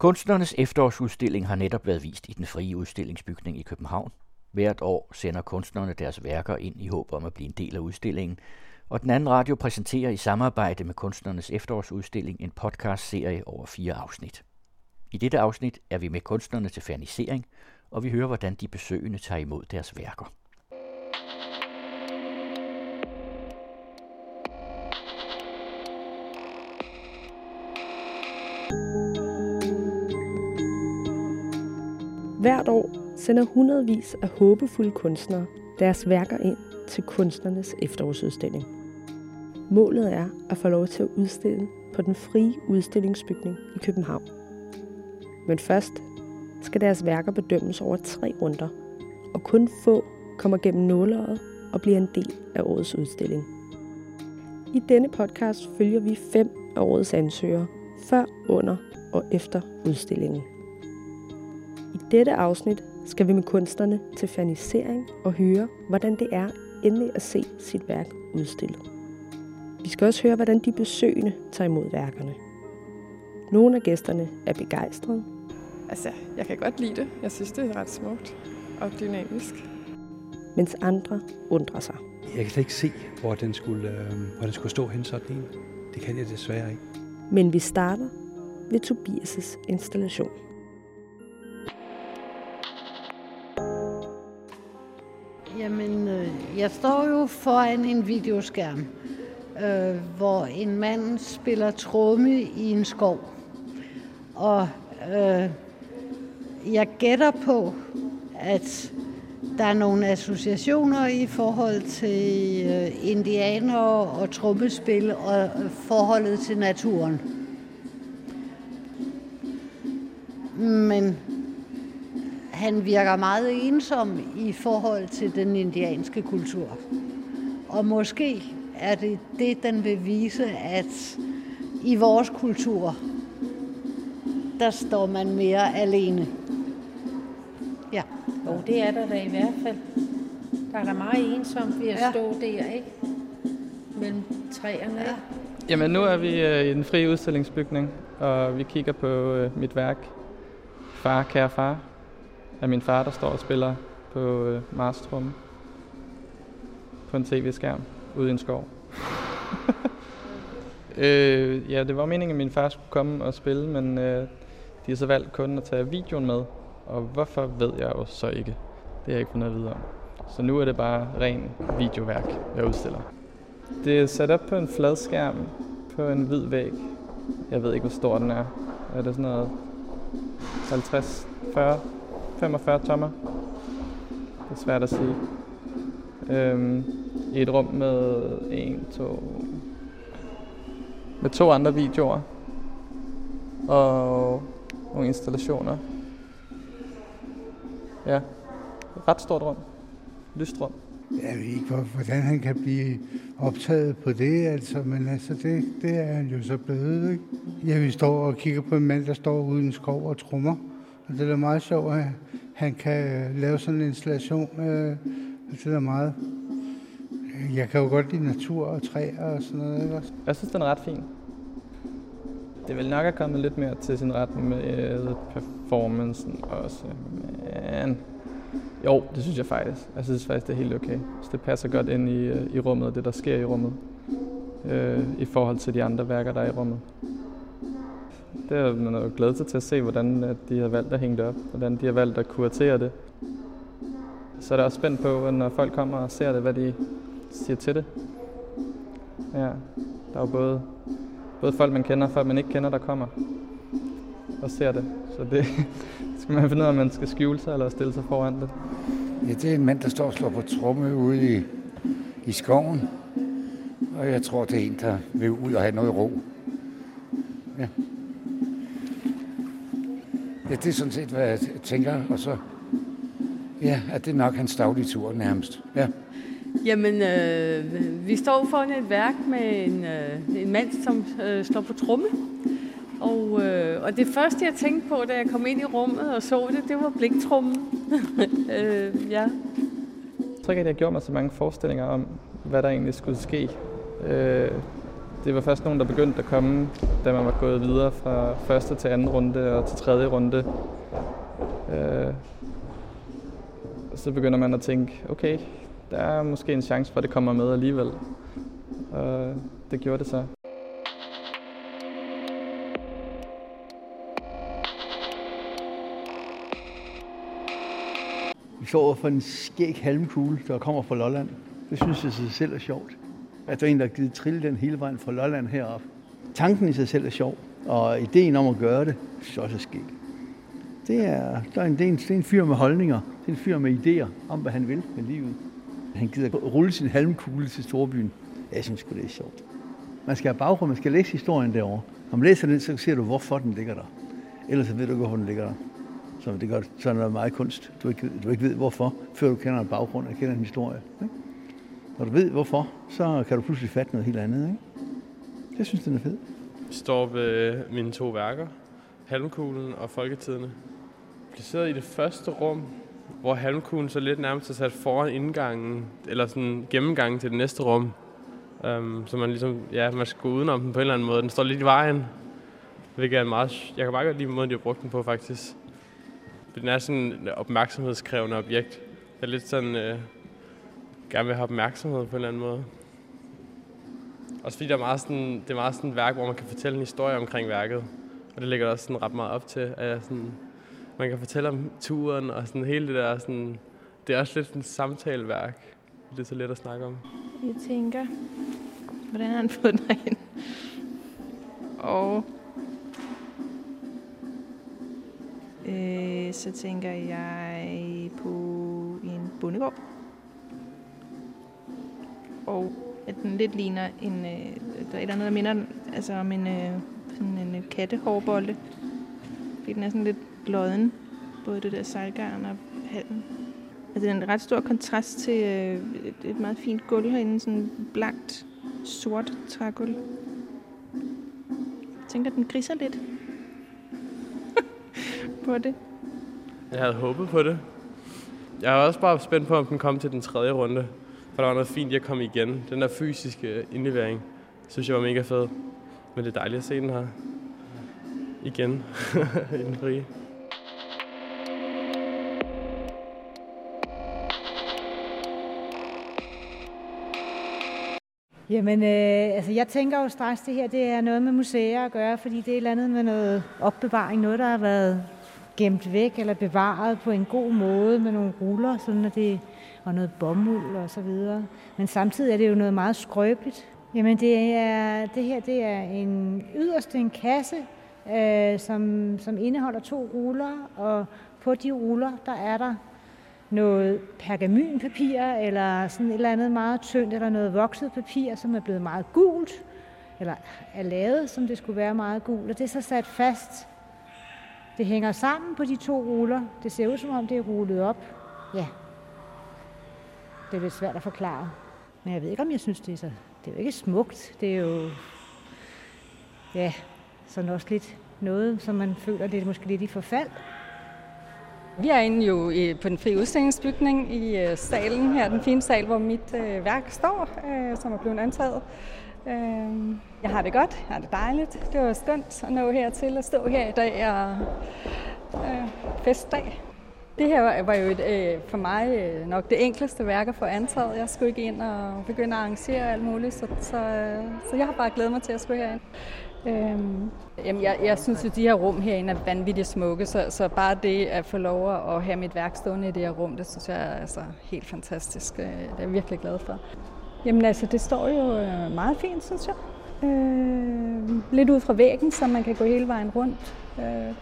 Kunstnernes efterårsudstilling har netop været vist i den frie udstillingsbygning i København. Hvert år sender kunstnerne deres værker ind i håb om at blive en del af udstillingen, og den anden radio præsenterer i samarbejde med Kunstnernes efterårsudstilling en podcast-serie over fire afsnit. I dette afsnit er vi med kunstnerne til fernisering, og vi hører, hvordan de besøgende tager imod deres værker. Hvert år sender hundredvis af håbefulde kunstnere deres værker ind til kunstnernes efterårsudstilling. Målet er at få lov til at udstille på den frie udstillingsbygning i København. Men først skal deres værker bedømmes over tre runder, og kun få kommer gennem nåleøjet og bliver en del af årets udstilling. I denne podcast følger vi fem af årets ansøgere, før, under og efter udstillingen. I dette afsnit skal vi med kunstnerne til fernisering og høre, hvordan det er endelig at se sit værk udstillet. Vi skal også høre, hvordan de besøgende tager imod værkerne. Nogle af gæsterne er begejstrede. Altså, jeg kan godt lide det. Jeg synes, det er ret smukt og dynamisk. Mens andre undrer sig. Jeg kan slet ikke se, hvor den skulle, øh, hvor den skulle stå hen sådan en. Det kan jeg desværre ikke. Men vi starter ved Tobias' installation. Jamen, øh, jeg står jo foran en videoskærm, øh, hvor en mand spiller tromme i en skov. Og øh, jeg gætter på, at der er nogle associationer i forhold til øh, indianer og trommespil og øh, forholdet til naturen. Men han virker meget ensom i forhold til den indianske kultur. Og måske er det det, den vil vise, at i vores kultur, der står man mere alene. Ja. Jo, det er der da i hvert fald. Der er der meget ensomt ved at Ja. stå der, ikke? Mellem træerne. Ja. Jamen, nu er vi øh, i den frie udstillingsbygning, og vi kigger på øh, mit værk, Far, kære far, af min far, der står og spiller på øh, Marstrum på en tv-skærm ude i en skov. øh, ja, det var meningen, at min far skulle komme og spille, men øh, de har så valgt kun at tage videoen med, og hvorfor ved jeg jo så ikke. Det har jeg ikke fundet at vide om. Så nu er det bare ren videoværk, jeg udstiller. Det er sat op på en fladskærm på en hvid væg. Jeg ved ikke, hvor stor den er. Er det sådan noget 50, 40, 45 tommer? Det er svært at sige. Øhm, I et rum med en, to... Med to andre videoer. Og nogle installationer. Ja, ret stort rum. Lyst rum. Jeg ved ikke, hvordan han kan blive optaget på det, altså, men altså, det, det er han jo så blevet, ikke? Jeg vi står og kigger på en mand, der står uden skov og trummer, og det er da meget sjovt, at han kan øh, lave sådan en installation. Øh, det er da meget... Jeg kan jo godt lide natur og træer og sådan noget, ikke? Jeg synes, den er ret fin. Det vil nok have kommet lidt mere til sin ret med øh, performancen også. Men jo, det synes jeg faktisk. Jeg synes faktisk, det er helt okay. Så det passer godt ind i, i rummet og det, der sker i rummet. Øh, I forhold til de andre værker, der er i rummet. Det er man er jo glad til at se, hvordan at de har valgt at hænge det op. Hvordan de har valgt at kuratere det. Så er jeg også spændt på, når folk kommer og ser det, hvad de siger til det. Ja, der er jo både, både folk, man kender og folk, man ikke kender, der kommer og ser det. Så det skal man finde ud af, om man skal skjule sig eller stille sig foran det. Ja, det er en mand, der står og slår på tromme ude i, i skoven. Og jeg tror, det er en, der vil ud og have noget ro. Ja. Ja, det er sådan set, hvad jeg tænker. Og så, ja, at det er nok hans daglige tur nærmest. Ja. Jamen, øh, vi står foran et værk med en, øh, en mand, som øh, står på tromme. Og, øh, og det første, jeg tænkte på, da jeg kom ind i rummet og så det, det var bliktrummen. øh, ja. Jeg tror ikke, at jeg gjort mig så mange forestillinger om, hvad der egentlig skulle ske. Øh, det var først nogen, der begyndte at komme, da man var gået videre fra første til anden runde og til tredje runde. Øh, så begynder man at tænke, okay, der er måske en chance for, at det kommer med alligevel. Og det gjorde det så. Vi står for en skæg halmkugle, der kommer fra Lolland. Det synes jeg sig selv er sjovt. At der er en, der har givet trille den hele vejen fra Lolland herop. Tanken i sig selv er sjov, og ideen om at gøre det, så er også skæg. Det er, der er en, det, er en, det er en fyr med holdninger. Det er en fyr med idéer om, hvad han vil med livet. Han gider rulle sin halmkugle til storbyen. Jeg synes det er sjovt. Man skal have baggrund, man skal læse historien derovre. Når man læser den, så ser du, hvorfor den ligger der. Ellers så ved du ikke, hvorfor den ligger der. Så det gør sådan noget meget kunst. Du ikke, du ikke ved, hvorfor, før du kender en baggrund og kender en historie. Ikke? Når du ved, hvorfor, så kan du pludselig fatte noget helt andet. Ikke? Jeg synes, den er fed. Jeg står ved mine to værker, Halmkuglen og Folketidene. Placeret i det første rum, hvor halmkuglen så lidt nærmest er sat foran indgangen, eller sådan gennemgangen til det næste rum. Um, så man ligesom, ja, man skal gå udenom den på en eller anden måde. Den står lidt i vejen, hvilket er en meget, jeg kan bare godt lide måden, de har brugt den på faktisk. Den er sådan et opmærksomhedskrævende objekt. Det er lidt sådan, øh, gerne vil have opmærksomhed på en eller anden måde. Også fordi der er meget sådan, det er meget sådan et værk, hvor man kan fortælle en historie omkring værket. Og det ligger også sådan ret meget op til, at sådan, man kan fortælle om turen og sådan hele det der. Sådan, det er også lidt sådan et samtaleværk. Det er så let at snakke om. Jeg tænker, hvordan har han fået den ind? Og øh, så tænker jeg på en bondegård. Og at den lidt ligner en, øh, der er et eller andet, der minder altså om en, øh, sådan en øh, kattehårbolde. Fordi den er sådan lidt lodden, både det der sejlgarn og halen. Altså det er en ret stor kontrast til øh, et, et meget fint gulv herinde, sådan blankt, sort trægulv. Jeg tænker, at den griser lidt på det. Jeg havde håbet på det. Jeg er også bare spændt på, om den kom til den tredje runde. For der var noget fint, jeg kom igen. Den der fysiske indlevering, synes jeg var mega fed. Men det er dejligt at se den her igen i den frie. Jamen, øh, altså jeg tænker jo straks, det her det er noget med museer at gøre, fordi det er et eller andet med noget opbevaring, noget der har været gemt væk eller bevaret på en god måde med nogle ruller, sådan at det, og noget bomuld og så videre. Men samtidig er det jo noget meget skrøbeligt. Jamen det, er, det her det er en yderst en kasse, øh, som, som indeholder to ruller, og på de ruller, der er der noget pergamynpapir, eller sådan et eller andet meget tyndt, eller noget vokset papir, som er blevet meget gult, eller er lavet, som det skulle være meget gult, og det er så sat fast. Det hænger sammen på de to ruller. Det ser ud som om, det er rullet op. Ja, det er lidt svært at forklare. Men jeg ved ikke, om jeg synes, det er så... Det er jo ikke smukt. Det er jo... Ja, sådan også lidt noget, som man føler, det er måske lidt i forfald. Vi er inde jo i, på den frie udstillingsbygning i øh, salen her, den fine sal, hvor mit øh, værk står, øh, som er blevet antaget. Øhm, jeg har det godt, jeg har det dejligt. Det var skønt at nå hertil at stå her i dag og festdag. Det her var jo et, øh, for mig øh, nok det enkleste værk at få antaget. Jeg skulle ikke ind og begynde at arrangere alt muligt, så, så, øh, så jeg har bare glædet mig til at skulle herind. Øhm, jamen jeg, jeg synes, at de her rum herinde er vanvittigt smukke, så, så bare det at få lov at have mit værk stående i det her rum, det synes jeg er altså helt fantastisk. Øh, det er jeg virkelig glad for. Jamen altså, det står jo øh, meget fint, synes jeg. Øh, lidt ud fra væggen, så man kan gå hele vejen rundt. Øh,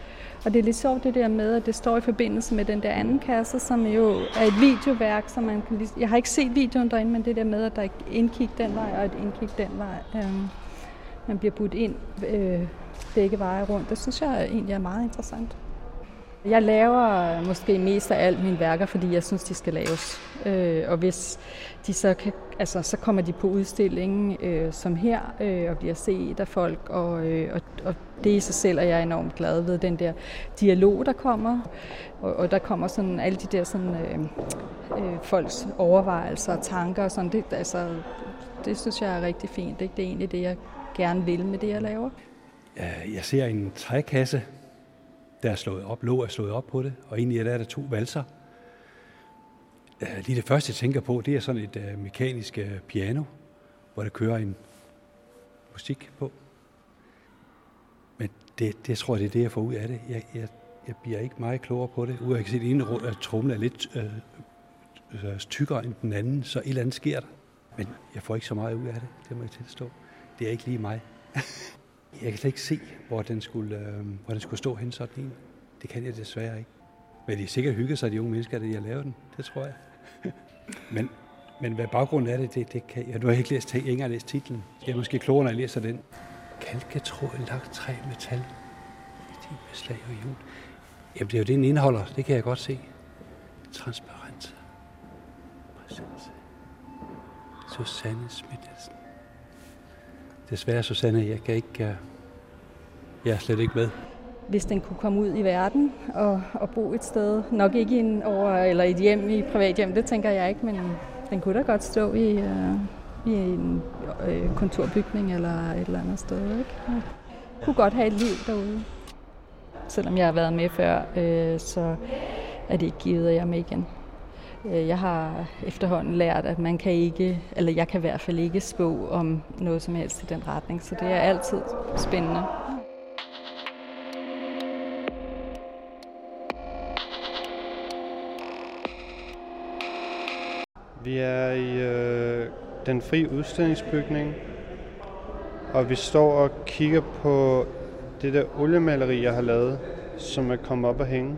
og det er lidt sjovt det der med, at det står i forbindelse med den der anden kasse, som jo er et videoværk, som man kan lige... Jeg har ikke set videoen derinde, men det der med, at der er et indkig den vej og et indkig den vej. Øh, man bliver budt ind øh, begge veje rundt. Det synes jeg egentlig er meget interessant. Jeg laver øh, måske mest af alt mine værker, fordi jeg synes, de skal laves. Øh, og hvis de så kan, altså, så kommer de på udstillingen øh, som her øh, og bliver set af folk, og, øh, og, og det i sig selv er jeg enormt glad ved, den der dialog, der kommer. Og, og der kommer sådan alle de der sådan, øh, øh, folks overvejelser og tanker og sådan. Det, altså, det synes jeg er rigtig fint. Det, det er egentlig det, jeg gerne vil med det, jeg laver. Jeg ser en trækasse, der er slået op, lå er slået op på det, og egentlig der er der to valser. Øh, lige det første, jeg tænker på, det er sådan et øh, mekanisk øh, piano, hvor der kører en musik på. Men det, det tror jeg, det er det, jeg får ud af det. Jeg, jeg, jeg bliver ikke meget klogere på det. Ude jeg kan se, at den ene trumle er lidt øh, øh, øh, tykkere end den anden, så et eller andet sker der. Men jeg får ikke så meget ud af det, det må jeg tilstå. Det er ikke lige mig. jeg kan slet ikke se, hvor den skulle, øh, hvor den skulle stå hen sådan en. Det kan jeg desværre ikke. Men de er sikkert hygget sig, de unge mennesker, der har lavet den. Det tror jeg. men, men hvad baggrunden er det, det, det kan jeg. Nu har jeg ikke læst, jeg ikke læst titlen. Jeg er måske klogere, når jeg læser den. Kalketråd, lagt træ, metal. Din slag og jul. Jamen, det er jo det, den indeholder. Det kan jeg godt se. Transparent. Præcis. Susanne Smidtelsen. Desværre, Susanne, jeg kan ikke... Øh, jeg er slet ikke med. Hvis den kunne komme ud i verden og, og bo et sted, nok ikke i en over, eller et hjem i privat hjem, det tænker jeg ikke, men den kunne da godt stå i, uh, i en uh, kontorbygning eller et eller andet sted. Ikke? Jeg kunne godt have et liv derude. Selvom jeg har været med før, øh, så er det ikke givet, at jeg er med igen. Øh, jeg har efterhånden lært, at man kan ikke, eller jeg kan i hvert fald ikke spå om noget som helst i den retning, så det er altid spændende. Vi er i øh, den fri udstillingsbygning, og vi står og kigger på det der oliemaleri, jeg har lavet, som er kommet op og hænge.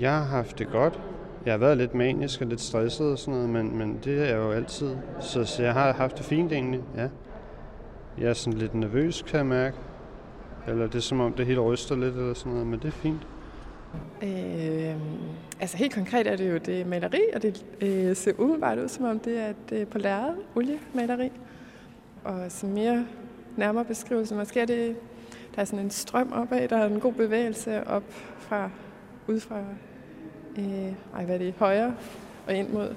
Jeg har haft det godt. Jeg har været lidt manisk og lidt stresset og sådan noget, men, men det er jo altid. Så, så jeg har haft det fint egentlig, ja. Jeg er sådan lidt nervøs, kan jeg mærke. Eller det er som om, det hele ryster lidt eller sådan noget, men det er fint. Øh, altså helt konkret er det jo det maleri, og det øh, ser umiddelbart ud, som om det er et øh, på lærred oliemaleri. Og som mere nærmere beskrivelse, måske er det, der er sådan en strøm opad, der er en god bevægelse op fra, ud fra, øh, ej, hvad er det, højre og ind mod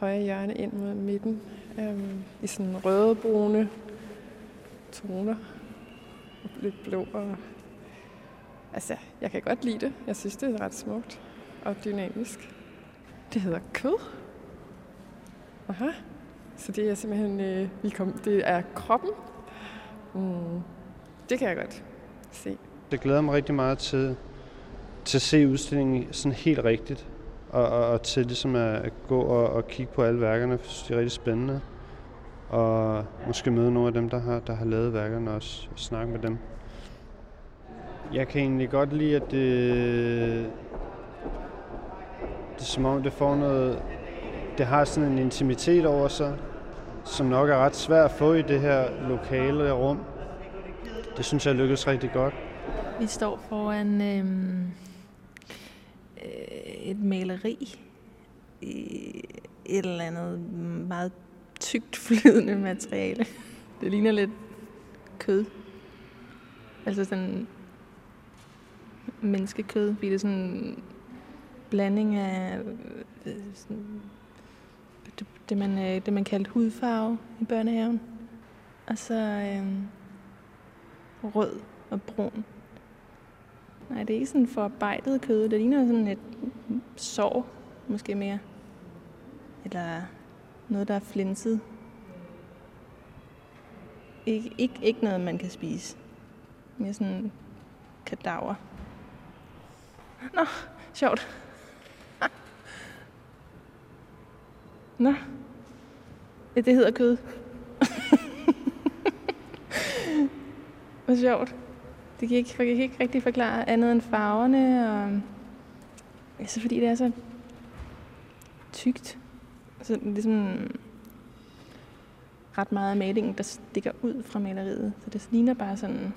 højre hjørne, ind mod midten, øh, i sådan røde, brune toner, lidt blå og Altså, jeg kan godt lide det. Jeg synes, det er ret smukt og dynamisk. Det hedder kød. Aha. Så det er simpelthen, øh, vi kom, det er kroppen. Mm. Det kan jeg godt se. Det glæder mig rigtig meget til, til at se udstillingen sådan helt rigtigt. Og, og, og til ligesom at gå og, og kigge på alle værkerne, for det er rigtig spændende. Og måske møde nogle af dem, der har, der har lavet værkerne også, og snakke med dem. Jeg kan egentlig godt lide, at det, det er som om, det får noget... Det har sådan en intimitet over sig, som nok er ret svært at få i det her lokale rum. Det synes jeg lykkes rigtig godt. Vi står foran øh, et maleri i et eller andet meget tykt flydende materiale. Det ligner lidt kød. Altså sådan menneskekød, fordi det er sådan en blanding af øh, sådan, det, det, man, øh, det, man kaldte hudfarve i børnehaven. Og så øh, rød og brun. Nej, det er ikke sådan forarbejdet kød. Det ligner sådan et sår, måske mere. Eller noget, der er flinset. Ikke, ikke, ikke noget, man kan spise. Mere sådan kadaver. Nå, sjovt. Nå. Ja, det hedder kød. Hvor sjovt. Det kan ikke, jeg kan ikke rigtig forklare andet end farverne, og altså fordi det er så tykt. Så ligesom ret meget af malingen, der stikker ud fra maleriet. Så det ligner bare sådan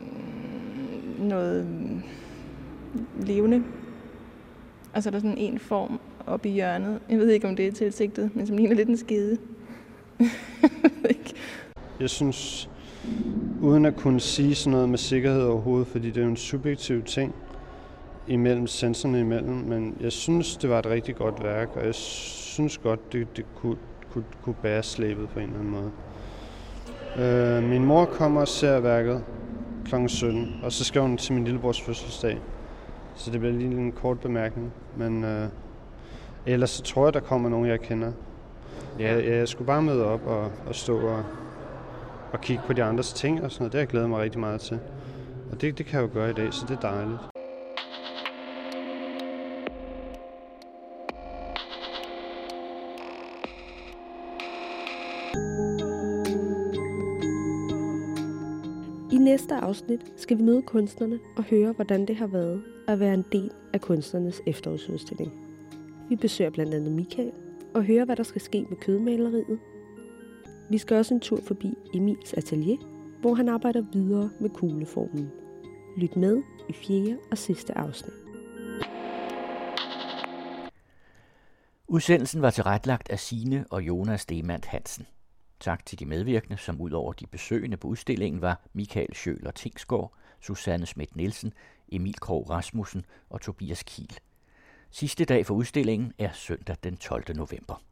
mm, noget levende. Og så er der sådan en form oppe i hjørnet. Jeg ved ikke, om det er tilsigtet, men som ligner lidt en skede. jeg jeg synes, uden at kunne sige sådan noget med sikkerhed overhovedet, fordi det er jo en subjektiv ting imellem sensorerne imellem, men jeg synes, det var et rigtig godt værk, og jeg synes godt, det, det kunne kunne, kunne bære slæbet på en eller anden måde. Øh, min mor kommer og ser værket kl. 17, og så skal hun til min lillebrors fødselsdag. Så det bliver lige en kort bemærkning. Men øh, ellers så tror jeg, der kommer nogen, jeg kender. Ja, jeg, jeg skulle bare møde op og, og stå og, og kigge på de andres ting og sådan noget. Det har jeg glædet mig rigtig meget til. Og det, det kan jeg jo gøre i dag, så det er dejligt. I næste afsnit skal vi møde kunstnerne og høre, hvordan det har været at være en del af kunstnernes efterårsudstilling. Vi besøger blandt andet Michael og hører, hvad der skal ske med kødmaleriet. Vi skal også en tur forbi Emils atelier, hvor han arbejder videre med kugleformen. Lyt med i fjerde og sidste afsnit. Udsendelsen var tilrettelagt af Sine og Jonas Demand Hansen. Tak til de medvirkende, som ud over de besøgende på udstillingen var Michael Schøler Tingsgaard, Susanne Schmidt Nielsen, Emil Krog Rasmussen og Tobias Kiel. Sidste dag for udstillingen er søndag den 12. november.